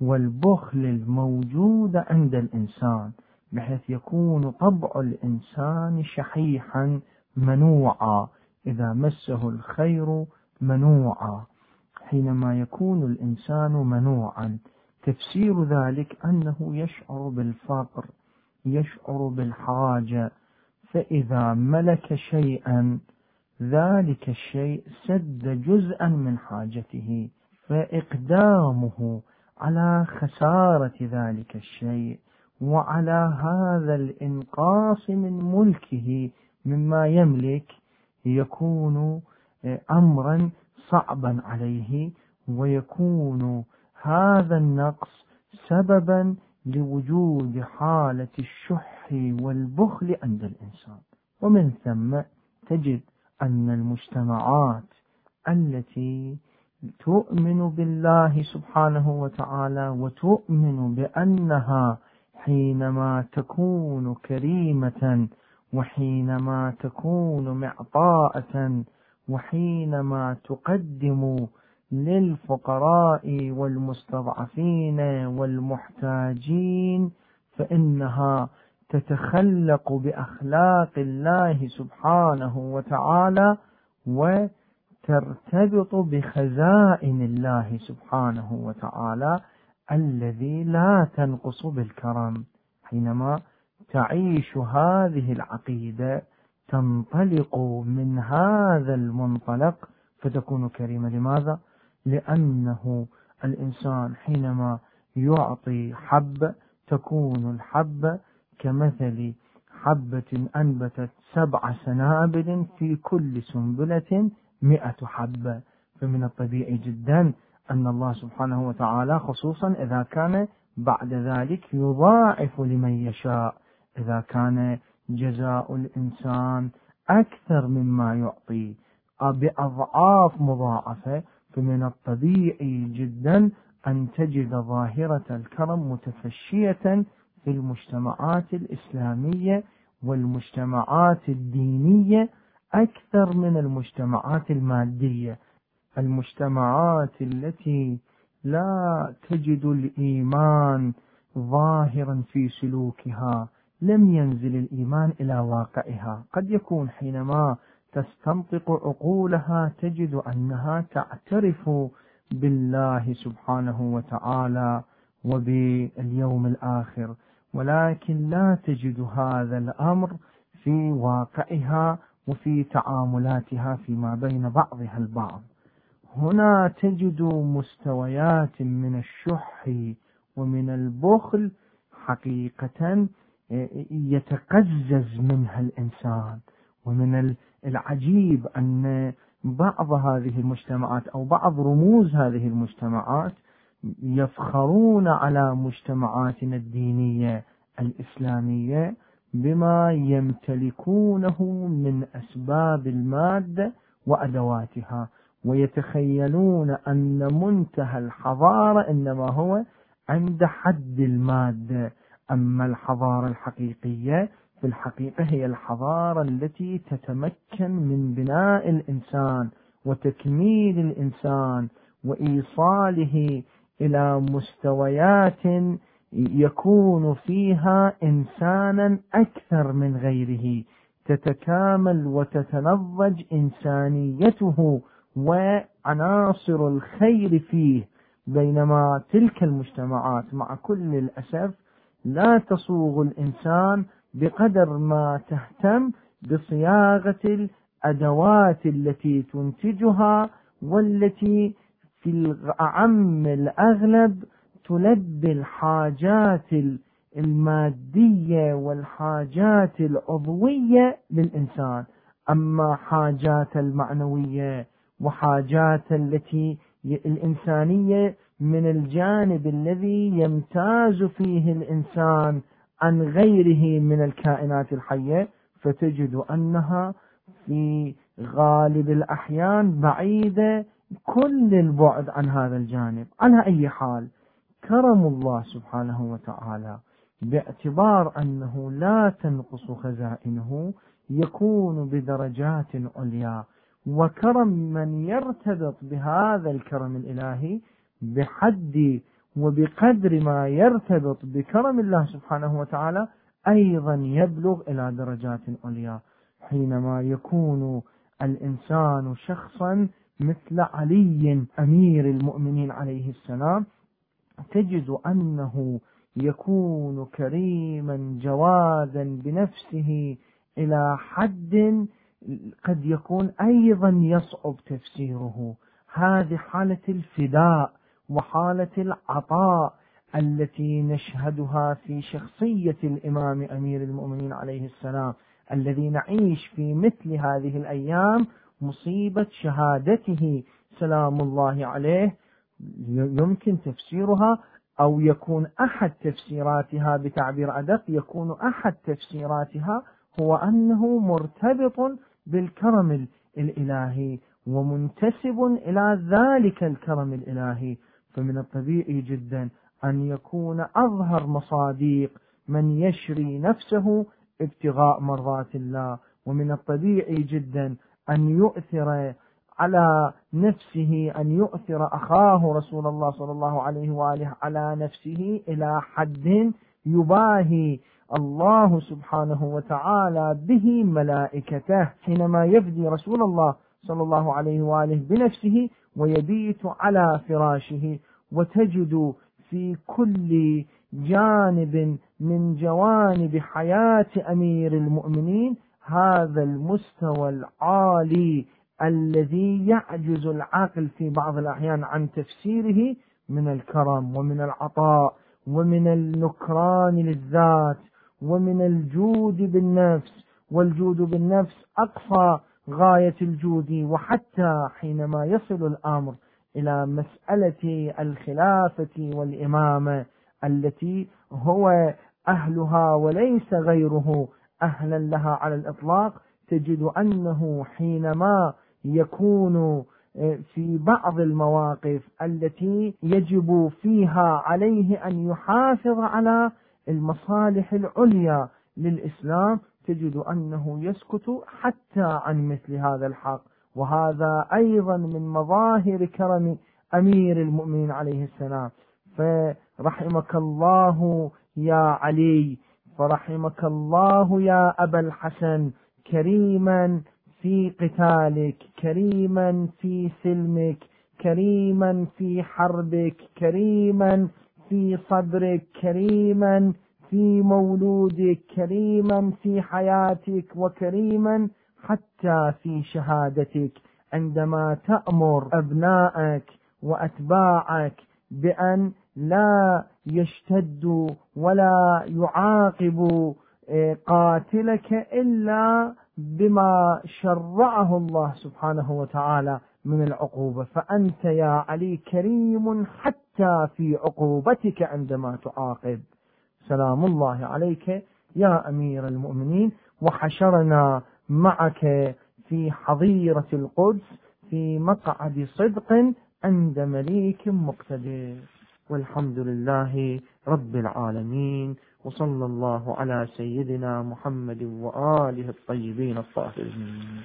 S1: والبخل الموجودة عند الإنسان بحيث يكون طبع الإنسان شحيحا منوعا إذا مسه الخير منوعا. حينما يكون الإنسان منوعا تفسير ذلك أنه يشعر بالفقر يشعر بالحاجة فإذا ملك شيئا ذلك الشيء سد جزءا من حاجته فإقدامه على خسارة ذلك الشيء وعلى هذا الإنقاص من ملكه مما يملك يكون أمرا صعبا عليه ويكون هذا النقص سببا لوجود حالة الشح والبخل عند الإنسان. ومن ثم تجد أن المجتمعات التي تؤمن بالله سبحانه وتعالى وتؤمن بأنها حينما تكون كريمة وحينما تكون معطاءة وحينما تقدم للفقراء والمستضعفين والمحتاجين فإنها تتخلق بأخلاق الله سبحانه وتعالى وترتبط بخزائن الله سبحانه وتعالى الذي لا تنقص بالكرم حينما تعيش هذه العقيدة تنطلق من هذا المنطلق فتكون كريمة لماذا؟ لأنه الإنسان حينما يعطي حب تكون الحبة كمثل حبة أنبتت سبع سنابل في كل سنبلة مئة حبة فمن الطبيعي جدا أن الله سبحانه وتعالى خصوصا إذا كان بعد ذلك يضاعف لمن يشاء. إذا كان جزاء الإنسان أكثر مما يعطي بأضعاف مضاعفة فمن الطبيعي جدا أن تجد ظاهرة الكرم متفشية في المجتمعات الإسلامية والمجتمعات الدينية أكثر من المجتمعات المادية. المجتمعات التي لا تجد الإيمان ظاهرا في سلوكها لم ينزل الإيمان إلى واقعها. قد يكون حينما تستنطق عقولها تجد أنها تعترف بالله سبحانه وتعالى وباليوم الآخر. ولكن لا تجد هذا الأمر في واقعها وفي تعاملاتها فيما بين بعضها البعض. هنا تجد مستويات من الشح ومن البخل حقيقة يتقزز منها الإنسان. ومن العجيب أن بعض هذه المجتمعات أو بعض رموز هذه المجتمعات يفخرون على مجتمعاتنا الدينية الإسلامية بما يمتلكونه من أسباب المادة وأدواتها ويتخيلون أن منتهى الحضارة إنما هو عند حد المادة أما الحضارة الحقيقية في الحقيقة هي الحضارة التي تتمكن من بناء الإنسان وتكميل الإنسان وإيصاله إلى مستويات يكون فيها إنسانا أكثر من غيره. تتكامل وتتنضج إنسانيته وعناصر الخير فيه بينما تلك المجتمعات مع كل الأسف لا تصوغ الإنسان بقدر ما تهتم بصياغة الأدوات التي تنتجها والتي في الأعم الأغلب تلبي الحاجات المادية والحاجات العضوية للإنسان. أما حاجات المعنوية وحاجات التي الإنسانية من الجانب الذي يمتاز فيه الإنسان عن غيره من الكائنات الحية فتجد أنها في غالب الأحيان بعيدة كل البعد عن هذا الجانب. على أي حال كرم الله سبحانه وتعالى باعتبار أنه لا تنقص خزائنه يكون بدرجات عليا. وكرم من يرتبط بهذا الكرم الإلهي بحد وبقدر ما يرتبط بكرم الله سبحانه وتعالى أيضا يبلغ إلى درجات عليا. حينما يكون الإنسان شخصا مثل علي أمير المؤمنين عليه السلام تجد أنه يكون كريما جوادا بنفسه إلى حد قد يكون أيضا يصعب تفسيره. هذه حالة الفداء. وحالة العطاء التي نشهدها في شخصية الإمام أمير المؤمنين عليه السلام الذي نعيش في مثل هذه الأيام مصيبة شهادته. سلام الله عليه. يمكن تفسيرها أو يكون أحد تفسيراتها بتعبير أدق يكون أحد تفسيراتها هو أنه مرتبط بالكرم الإلهي ومنتسب إلى ذلك الكرم الإلهي. فمن الطبيعي جدا أن يكون أظهر مصاديق من يشري نفسه ابتغاء مرضات الله. ومن الطبيعي جدا أن يؤثر على نفسه أن يؤثر أخاه رسول الله صلى الله عليه وآله على نفسه إلى حد يباهي الله سبحانه وتعالى به ملائكته. حينما يفدي رسول الله صلى الله عليه وآله بنفسه ويبيت على فراشه وتجد في كل جانب من جوانب حياة أمير المؤمنين هذا المستوى العالي الذي يعجز العقل في بعض الأحيان عن تفسيره من الكرم ومن العطاء ومن النكران للذات ومن الجود بالنفس والجود بالنفس أقصى غاية الجود وحتى حينما يصل الأمر إلى مسألة الخلافة والإمامة التي هو أهلها وليس غيره أهلا لها على الإطلاق تجد أنه حينما يكون آه، في بعض المواقف التي يجب فيها عليه أن يحافظ على المصالح العليا للإسلام تجد أنه يسكت حتى عن مثل هذا الحق. وهذا أيضا من مظاهر كرم أمير المؤمنين عليه السلام. رحمك الله يا علي. فرحمك الله يا أبا الحسن. كريما في قتالك كريما في سلمك كريما في حربك كريما في صدرك كريما في مولودك كريما في حياتك وكريما حتى في شهادتك. عندما تأمر أبنائك وأتباعك بأن لا يشتدوا ولا يعاقبوا إيه، قاتلك إلا بما شرعه الله سبحانه وتعالى من العقوبة. فأنت يا علي كريم حتى في عقوبتك عندما تعاقب. سلام الله عليك يا أمير المؤمنين وحشرنا معك في حظيرة القدس في مقعد صدق عند مليك مقتدر. والحمد لله رب العالمين وصلى الله على سيدنا محمد وآله الطيبين الطاهرين.